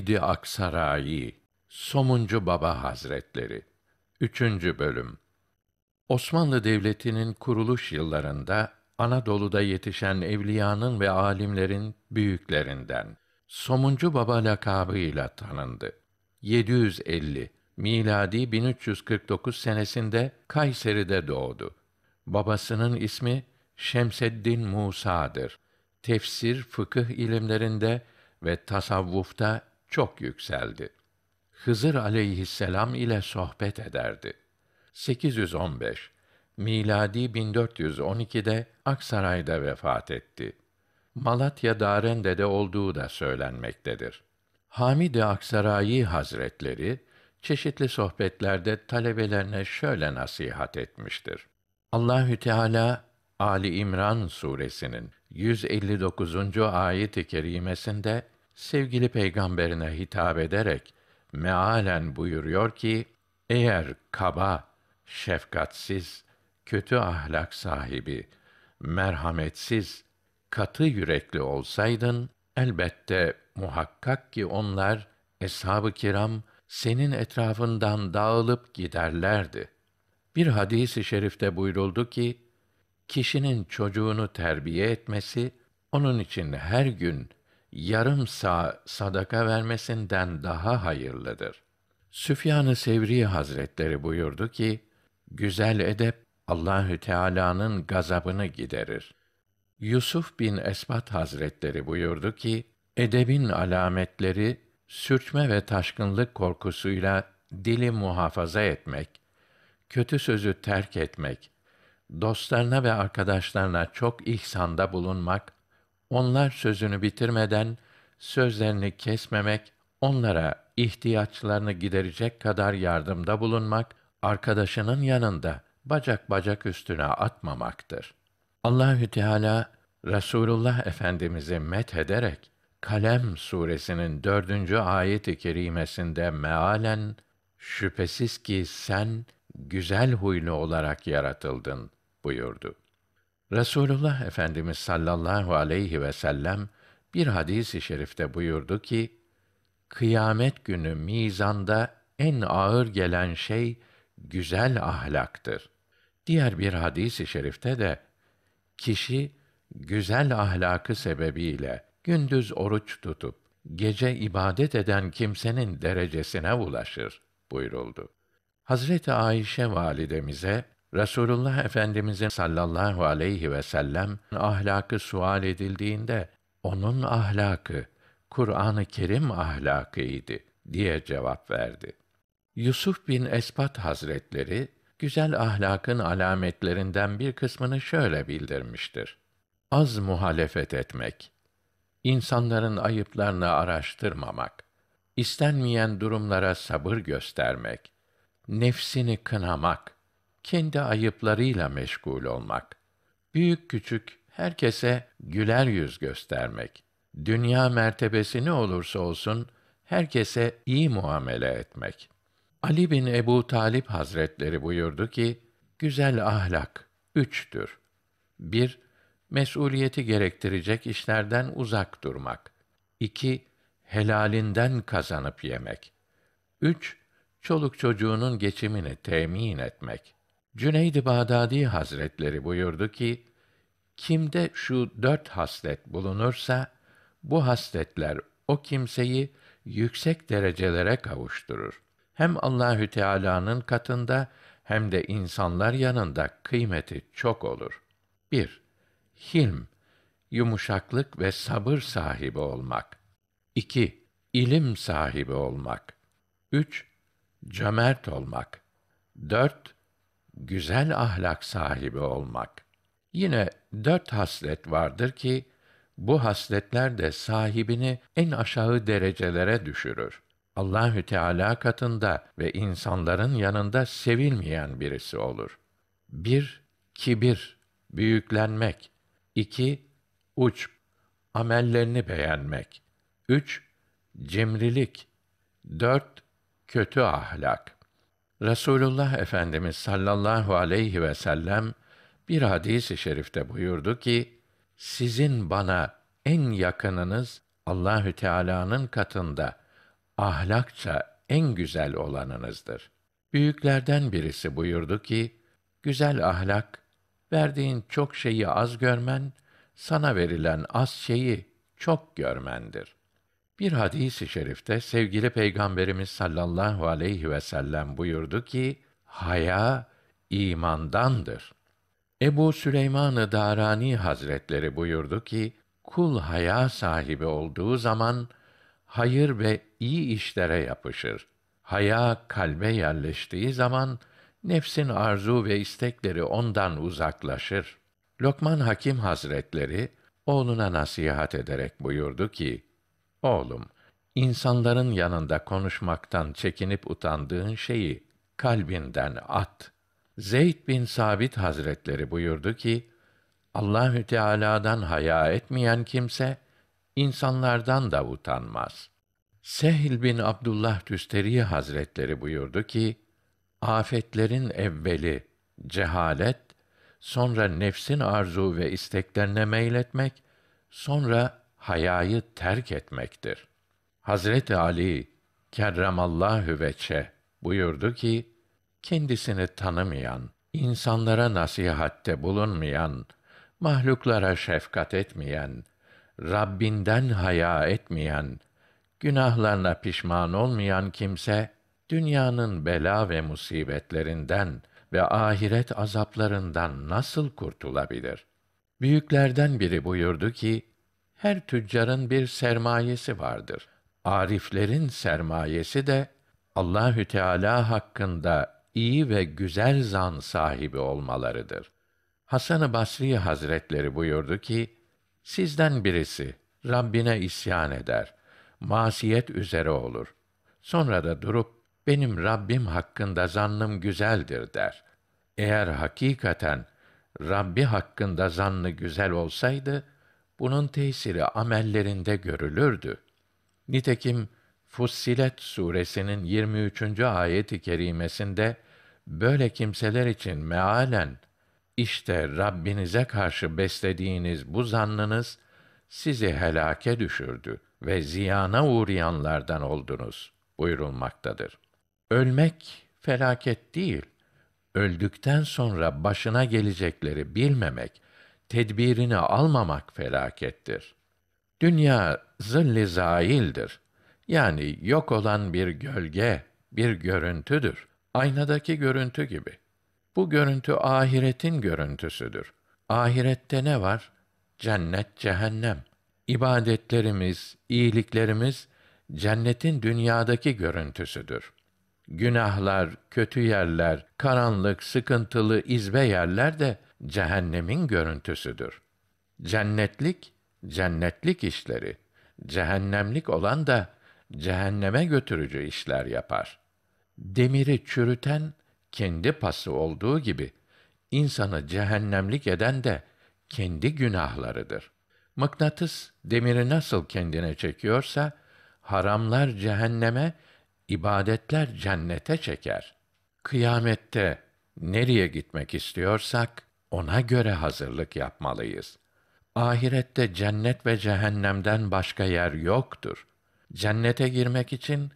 Hamidi Aksarayi Somuncu Baba Hazretleri 3. bölüm Osmanlı Devleti'nin kuruluş yıllarında Anadolu'da yetişen evliyanın ve alimlerin büyüklerinden Somuncu Baba lakabıyla tanındı. 750 miladi 1349 senesinde Kayseri'de doğdu. Babasının ismi Şemseddin Musa'dır. Tefsir, fıkıh ilimlerinde ve tasavvufta çok yükseldi. Hızır aleyhisselam ile sohbet ederdi. 815 miladi 1412'de Aksaray'da vefat etti. Malatya Darende'de olduğu da söylenmektedir. Hamid-i Aksarayi Hazretleri çeşitli sohbetlerde talebelerine şöyle nasihat etmiştir. Allahü Teala Ali İmran suresinin 159. ayet-i kerimesinde sevgili peygamberine hitap ederek mealen buyuruyor ki eğer kaba, şefkatsiz, kötü ahlak sahibi, merhametsiz, katı yürekli olsaydın elbette muhakkak ki onlar eshab-ı kiram senin etrafından dağılıp giderlerdi. Bir hadisi şerifte buyuruldu ki kişinin çocuğunu terbiye etmesi onun için her gün yarım sağ sadaka vermesinden daha hayırlıdır. Süfyan-ı Sevri Hazretleri buyurdu ki, güzel edep Allahü Teala'nın gazabını giderir. Yusuf bin Esbat Hazretleri buyurdu ki, edebin alametleri sürçme ve taşkınlık korkusuyla dili muhafaza etmek, kötü sözü terk etmek, dostlarına ve arkadaşlarına çok ihsanda bulunmak, onlar sözünü bitirmeden sözlerini kesmemek, onlara ihtiyaçlarını giderecek kadar yardımda bulunmak, arkadaşının yanında bacak bacak üstüne atmamaktır. Allahü Teala Resulullah Efendimizi met ederek Kalem suresinin dördüncü ayet-i kerimesinde mealen şüphesiz ki sen güzel huylu olarak yaratıldın buyurdu. Resulullah Efendimiz sallallahu aleyhi ve sellem bir hadis-i şerifte buyurdu ki, kıyamet günü mizanda en ağır gelen şey güzel ahlaktır. Diğer bir hadis-i şerifte de kişi güzel ahlakı sebebiyle gündüz oruç tutup gece ibadet eden kimsenin derecesine ulaşır buyuruldu. Hazreti Ayşe validemize Resulullah Efendimizin sallallahu aleyhi ve sellem ahlakı sual edildiğinde onun ahlakı Kur'an-ı Kerim ahlakıydı diye cevap verdi. Yusuf bin Esbat Hazretleri güzel ahlakın alametlerinden bir kısmını şöyle bildirmiştir. Az muhalefet etmek, insanların ayıplarını araştırmamak, istenmeyen durumlara sabır göstermek, nefsini kınamak, kendi ayıplarıyla meşgul olmak, büyük küçük herkese güler yüz göstermek, dünya mertebesi ne olursa olsun herkese iyi muamele etmek. Ali bin Ebu Talip Hazretleri buyurdu ki, güzel ahlak üçtür. Bir, mesuliyeti gerektirecek işlerden uzak durmak. İki, helalinden kazanıp yemek. Üç, çoluk çocuğunun geçimini temin etmek. Cüneyd-i Bağdadi Hazretleri buyurdu ki, kimde şu dört haslet bulunursa, bu hasletler o kimseyi yüksek derecelere kavuşturur. Hem Allahü Teala'nın katında hem de insanlar yanında kıymeti çok olur. 1. Hilm, yumuşaklık ve sabır sahibi olmak. 2. İlim sahibi olmak. 3. Cömert olmak. 4 güzel ahlak sahibi olmak. Yine dört haslet vardır ki, bu hasletler de sahibini en aşağı derecelere düşürür. Allahü Teala katında ve insanların yanında sevilmeyen birisi olur. Bir, kibir, büyüklenmek. iki uç, amellerini beğenmek. Üç, cimrilik. Dört, kötü ahlak. Resulullah Efendimiz sallallahu aleyhi ve sellem bir hadis-i şerifte buyurdu ki: Sizin bana en yakınınız Allahü Teala'nın katında ahlakça en güzel olanınızdır. Büyüklerden birisi buyurdu ki, güzel ahlak, verdiğin çok şeyi az görmen, sana verilen az şeyi çok görmendir. Bir hadis-i şerifte sevgili Peygamberimiz sallallahu aleyhi ve sellem buyurdu ki, haya imandandır. Ebu Süleyman-ı Darani Hazretleri buyurdu ki, kul haya sahibi olduğu zaman hayır ve iyi işlere yapışır. Haya kalbe yerleştiği zaman nefsin arzu ve istekleri ondan uzaklaşır. Lokman Hakim Hazretleri oğluna nasihat ederek buyurdu ki: Oğlum, insanların yanında konuşmaktan çekinip utandığın şeyi kalbinden at. Zeyd bin Sabit Hazretleri buyurdu ki: Allahü Teala'dan haya etmeyen kimse insanlardan da utanmaz. Sehl bin Abdullah Tüsteri Hazretleri buyurdu ki: Afetlerin evveli cehalet, sonra nefsin arzu ve isteklerine meyletmek, sonra hayayı terk etmektir. Hazreti Ali kerremallahu veçe buyurdu ki, kendisini tanımayan, insanlara nasihatte bulunmayan, mahluklara şefkat etmeyen, Rabbinden haya etmeyen, günahlarına pişman olmayan kimse dünyanın bela ve musibetlerinden ve ahiret azaplarından nasıl kurtulabilir? Büyüklerden biri buyurdu ki, her tüccarın bir sermayesi vardır. Ariflerin sermayesi de Allahü Teala hakkında iyi ve güzel zan sahibi olmalarıdır. Hasan-ı Basri Hazretleri buyurdu ki, sizden birisi Rabbine isyan eder, masiyet üzere olur. Sonra da durup benim Rabbim hakkında zannım güzeldir der. Eğer hakikaten Rabbi hakkında zannı güzel olsaydı, bunun tesiri amellerinde görülürdü. Nitekim Fussilet suresinin 23. ayet-i kerimesinde böyle kimseler için mealen işte Rabbinize karşı beslediğiniz bu zannınız sizi helake düşürdü ve ziyana uğrayanlardan oldunuz buyurulmaktadır. Ölmek felaket değil. Öldükten sonra başına gelecekleri bilmemek, tedbirini almamak felakettir. Dünya zilli zaildir. Yani yok olan bir gölge, bir görüntüdür. Aynadaki görüntü gibi. Bu görüntü ahiretin görüntüsüdür. Ahirette ne var? Cennet, cehennem. İbadetlerimiz, iyiliklerimiz cennetin dünyadaki görüntüsüdür. Günahlar, kötü yerler, karanlık, sıkıntılı, izbe yerler de cehennemin görüntüsüdür. Cennetlik, cennetlik işleri, cehennemlik olan da cehenneme götürücü işler yapar. Demiri çürüten kendi pası olduğu gibi insanı cehennemlik eden de kendi günahlarıdır. Mıknatıs demiri nasıl kendine çekiyorsa haramlar cehenneme, ibadetler cennete çeker. Kıyamette nereye gitmek istiyorsak ona göre hazırlık yapmalıyız. Ahirette cennet ve cehennemden başka yer yoktur. Cennete girmek için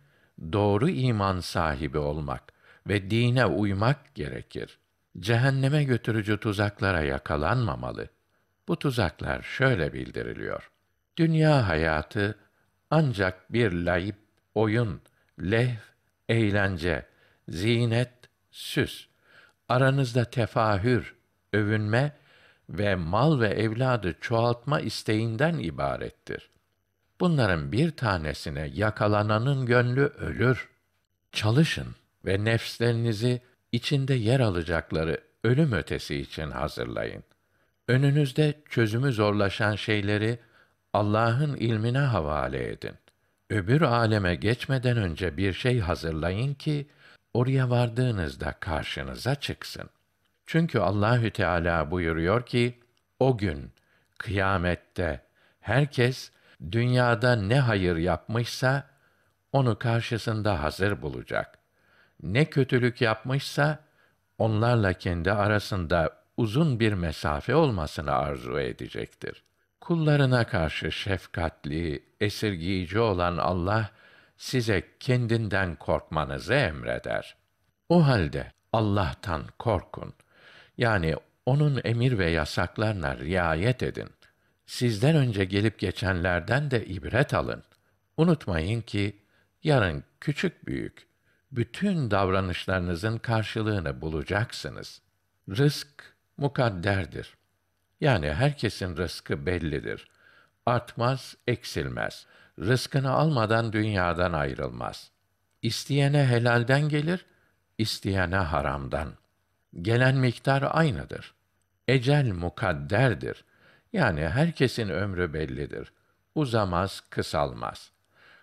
doğru iman sahibi olmak ve dine uymak gerekir. Cehenneme götürücü tuzaklara yakalanmamalı. Bu tuzaklar şöyle bildiriliyor. Dünya hayatı ancak bir layıp, oyun, lehv, eğlence, zinet, süs, aranızda tefahür, övünme ve mal ve evladı çoğaltma isteğinden ibarettir. Bunların bir tanesine yakalananın gönlü ölür. Çalışın ve nefslerinizi içinde yer alacakları ölüm ötesi için hazırlayın. Önünüzde çözümü zorlaşan şeyleri Allah'ın ilmine havale edin. Öbür aleme geçmeden önce bir şey hazırlayın ki oraya vardığınızda karşınıza çıksın. Çünkü Allahü Teala buyuruyor ki o gün kıyamette herkes dünyada ne hayır yapmışsa onu karşısında hazır bulacak. Ne kötülük yapmışsa onlarla kendi arasında uzun bir mesafe olmasını arzu edecektir. Kullarına karşı şefkatli, esirgiyici olan Allah size kendinden korkmanızı emreder. O halde Allah'tan korkun. Yani onun emir ve yasaklarına riayet edin. Sizden önce gelip geçenlerden de ibret alın. Unutmayın ki yarın küçük büyük bütün davranışlarınızın karşılığını bulacaksınız. Rızk mukadderdir. Yani herkesin rızkı bellidir. Artmaz, eksilmez. Rızkını almadan dünyadan ayrılmaz. İsteyene helalden gelir, isteyene haramdan. Gelen miktar aynıdır. Ecel mukadderdir. Yani herkesin ömrü bellidir. Uzamaz, kısalmaz.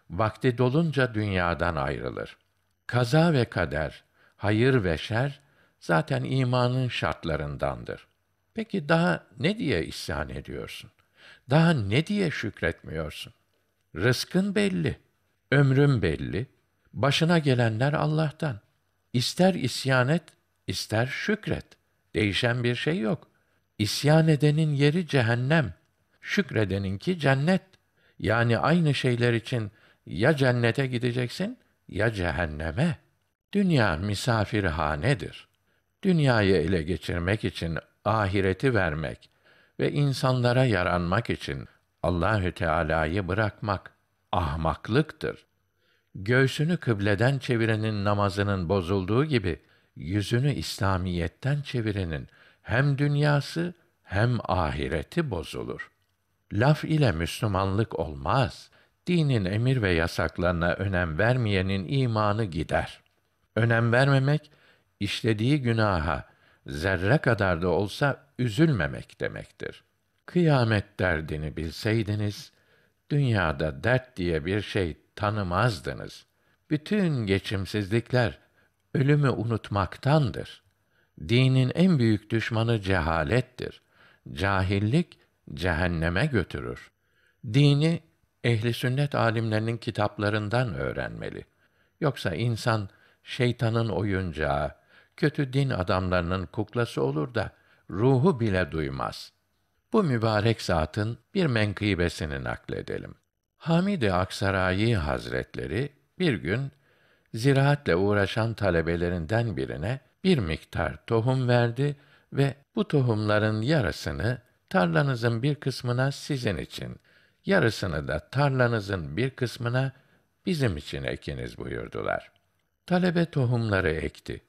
Vakti dolunca dünyadan ayrılır. Kaza ve kader, hayır ve şer zaten imanın şartlarındandır. Peki daha ne diye isyan ediyorsun? Daha ne diye şükretmiyorsun? Rızkın belli, ömrün belli, başına gelenler Allah'tan. İster isyan et, ister şükret. Değişen bir şey yok. İsyan edenin yeri cehennem, şükredeninki cennet. Yani aynı şeyler için ya cennete gideceksin ya cehenneme. Dünya misafirhanedir. Dünyayı ele geçirmek için ahireti vermek ve insanlara yaranmak için Allahü Teala'yı bırakmak ahmaklıktır. Göğsünü kıbleden çevirenin namazının bozulduğu gibi yüzünü İslamiyetten çevirenin hem dünyası hem ahireti bozulur. Laf ile Müslümanlık olmaz. Dinin emir ve yasaklarına önem vermeyenin imanı gider. Önem vermemek, işlediği günaha zerre kadar da olsa üzülmemek demektir. Kıyamet derdini bilseydiniz, dünyada dert diye bir şey tanımazdınız. Bütün geçimsizlikler ölümü unutmaktandır. Dinin en büyük düşmanı cehalettir. Cahillik cehenneme götürür. Dini ehli sünnet alimlerinin kitaplarından öğrenmeli. Yoksa insan şeytanın oyuncağı, kötü din adamlarının kuklası olur da ruhu bile duymaz. Bu mübarek zatın bir menkıbesini nakledelim. Hamid-i Aksarayi Hazretleri bir gün ziraatle uğraşan talebelerinden birine bir miktar tohum verdi ve bu tohumların yarısını tarlanızın bir kısmına sizin için, yarısını da tarlanızın bir kısmına bizim için ekiniz buyurdular. Talebe tohumları ekti.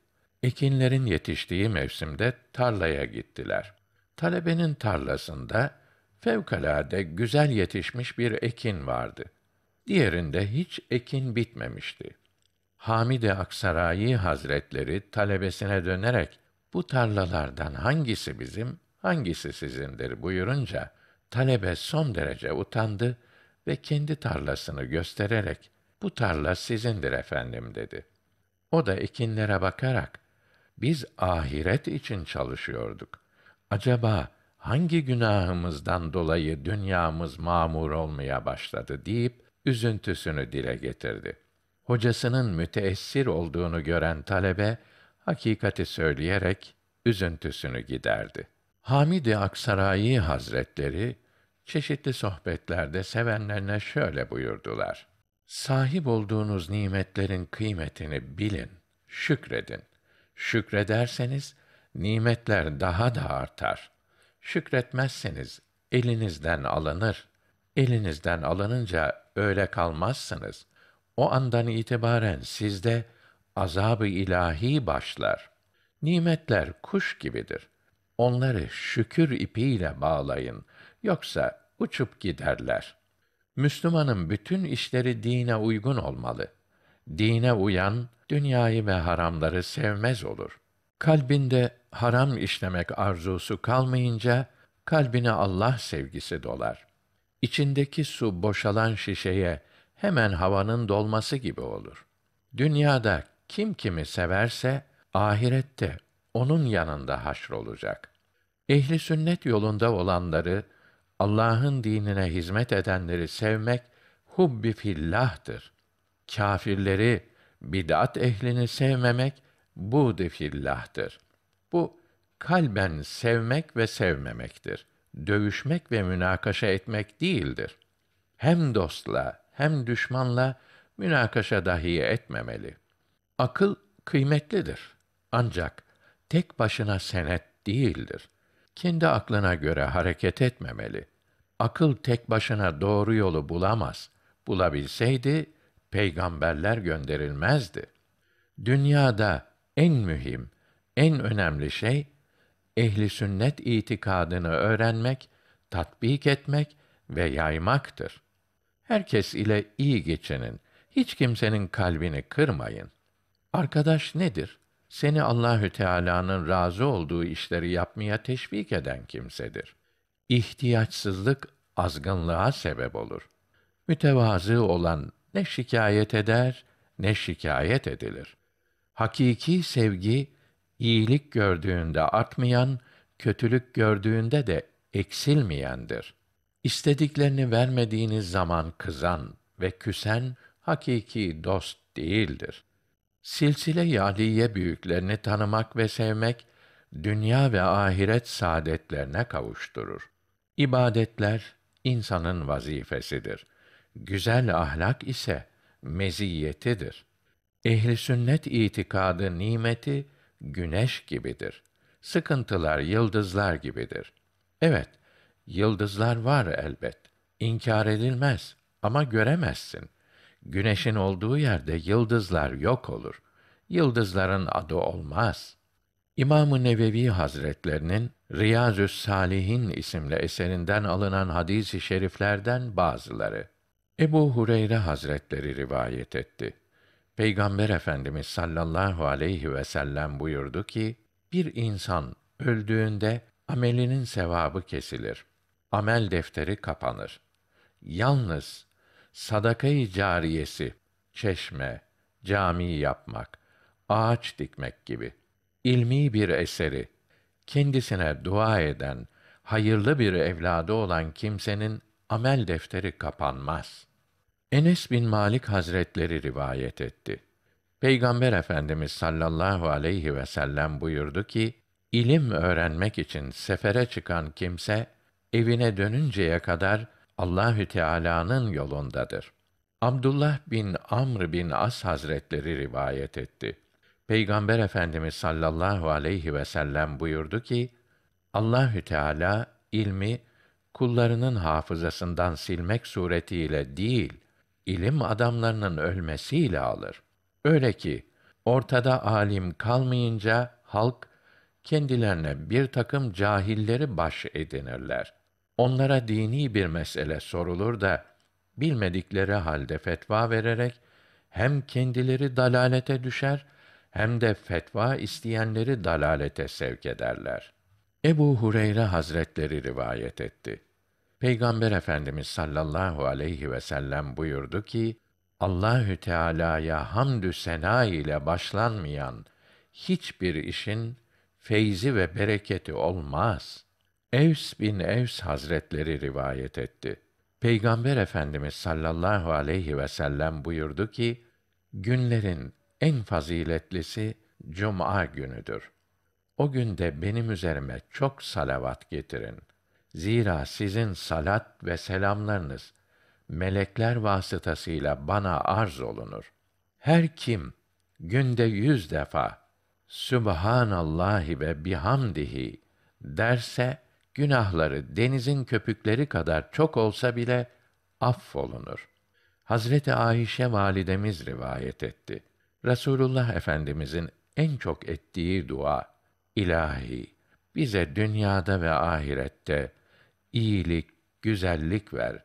Ekinlerin yetiştiği mevsimde tarlaya gittiler. Talebenin tarlasında fevkalade güzel yetişmiş bir ekin vardı. Diğerinde hiç ekin bitmemişti. Hamid-i Aksarayi Hazretleri talebesine dönerek bu tarlalardan hangisi bizim, hangisi sizindir buyurunca talebe son derece utandı ve kendi tarlasını göstererek bu tarla sizindir efendim dedi. O da ekinlere bakarak biz ahiret için çalışıyorduk. Acaba hangi günahımızdan dolayı dünyamız mamur olmaya başladı deyip üzüntüsünü dile getirdi. Hocasının müteessir olduğunu gören talebe hakikati söyleyerek üzüntüsünü giderdi. Hamid-i Aksarayi Hazretleri çeşitli sohbetlerde sevenlerine şöyle buyurdular: Sahip olduğunuz nimetlerin kıymetini bilin, şükredin. Şükrederseniz nimetler daha da artar. Şükretmezseniz elinizden alınır. Elinizden alınınca öyle kalmazsınız. O andan itibaren sizde azabı ilahi başlar. Nimetler kuş gibidir. Onları şükür ipiyle bağlayın. Yoksa uçup giderler. Müslümanın bütün işleri dine uygun olmalı. Dine uyan, dünyayı ve haramları sevmez olur. Kalbinde haram işlemek arzusu kalmayınca, kalbine Allah sevgisi dolar. İçindeki su boşalan şişeye hemen havanın dolması gibi olur. Dünyada kim kimi severse, ahirette onun yanında haşrolacak. Ehli sünnet yolunda olanları, Allah'ın dinine hizmet edenleri sevmek hubbi fillah'tır. Kâfirleri, bid'at ehlini sevmemek buğd fillah'tır. Bu kalben sevmek ve sevmemektir. Dövüşmek ve münakaşa etmek değildir. Hem dostla hem düşmanla münakaşa dahi etmemeli. Akıl kıymetlidir. Ancak tek başına senet değildir. Kendi aklına göre hareket etmemeli. Akıl tek başına doğru yolu bulamaz. Bulabilseydi peygamberler gönderilmezdi. Dünyada en mühim, en önemli şey ehli sünnet itikadını öğrenmek, tatbik etmek ve yaymaktır. Herkes ile iyi geçinin. Hiç kimsenin kalbini kırmayın. Arkadaş nedir? Seni Allahü Teala'nın razı olduğu işleri yapmaya teşvik eden kimsedir. İhtiyaçsızlık azgınlığa sebep olur. Mütevazı olan ne şikayet eder ne şikayet edilir. Hakiki sevgi iyilik gördüğünde artmayan, kötülük gördüğünde de eksilmeyendir. İstediklerini vermediğiniz zaman kızan ve küsen hakiki dost değildir. Silsile-i aliye büyüklerini tanımak ve sevmek dünya ve ahiret saadetlerine kavuşturur. İbadetler insanın vazifesidir. Güzel ahlak ise meziyetidir. Ehli sünnet itikadı nimeti güneş gibidir. Sıkıntılar yıldızlar gibidir. Evet, yıldızlar var elbet. İnkar edilmez ama göremezsin. Güneşin olduğu yerde yıldızlar yok olur. Yıldızların adı olmaz. İmam-ı Nevevi Hazretlerinin Riyazü's Salihin isimli eserinden alınan hadis-i şeriflerden bazıları. Ebu Hureyre Hazretleri rivayet etti. Peygamber Efendimiz sallallahu aleyhi ve sellem buyurdu ki, bir insan öldüğünde amelinin sevabı kesilir. Amel defteri kapanır. Yalnız sadakayı cariyesi, çeşme, cami yapmak, ağaç dikmek gibi ilmi bir eseri kendisine dua eden hayırlı bir evladı olan kimsenin amel defteri kapanmaz. Enes bin Malik Hazretleri rivayet etti. Peygamber Efendimiz sallallahu aleyhi ve sellem buyurdu ki, ilim öğrenmek için sefere çıkan kimse evine dönünceye kadar Allahü Teala'nın yolundadır. Abdullah bin Amr bin As Hazretleri rivayet etti. Peygamber Efendimiz sallallahu aleyhi ve sellem buyurdu ki: Allahü Teala ilmi kullarının hafızasından silmek suretiyle değil, ilim adamlarının ölmesiyle alır. Öyle ki ortada alim kalmayınca halk kendilerine bir takım cahilleri baş edinirler. Onlara dini bir mesele sorulur da bilmedikleri halde fetva vererek hem kendileri dalalete düşer hem de fetva isteyenleri dalalete sevk ederler. Ebu Hureyre Hazretleri rivayet etti. Peygamber Efendimiz sallallahu aleyhi ve sellem buyurdu ki: Allahü Teala'ya hamdü sena ile başlanmayan hiçbir işin feyzi ve bereketi olmaz. Evs bin Evs Hazretleri rivayet etti. Peygamber Efendimiz sallallahu aleyhi ve sellem buyurdu ki: Günlerin en faziletlisi cuma günüdür. O günde benim üzerime çok salavat getirin. Zira sizin salat ve selamlarınız melekler vasıtasıyla bana arz olunur. Her kim günde yüz defa Sübhanallahi ve bihamdihi derse günahları denizin köpükleri kadar çok olsa bile affolunur. Hazreti Ayşe validemiz rivayet etti. Resulullah Efendimizin en çok ettiği dua İlahi bize dünyada ve ahirette iyilik, güzellik ver.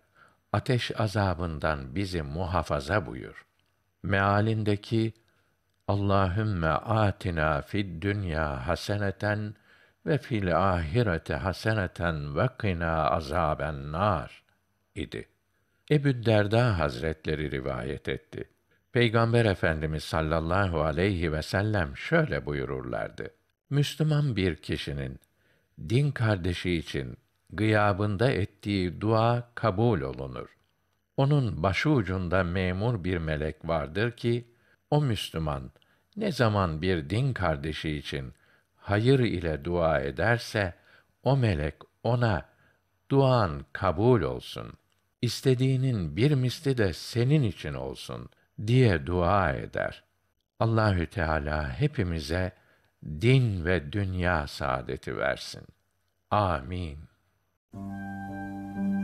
Ateş azabından bizi muhafaza buyur. Mealindeki Allahümme atina fid dünya haseneten ve fil ahirete haseneten ve qina azaben nar idi. Ebu Derda Hazretleri rivayet etti. Peygamber Efendimiz sallallahu aleyhi ve sellem şöyle buyururlardı. Müslüman bir kişinin din kardeşi için gıyabında ettiği dua kabul olunur. Onun başı ucunda memur bir melek vardır ki o Müslüman ne zaman bir din kardeşi için hayır ile dua ederse o melek ona duan kabul olsun. İstediğinin bir misli de senin için olsun diye dua eder. Allahü Teala hepimize din ve dünya saadeti versin. Amin. Müzik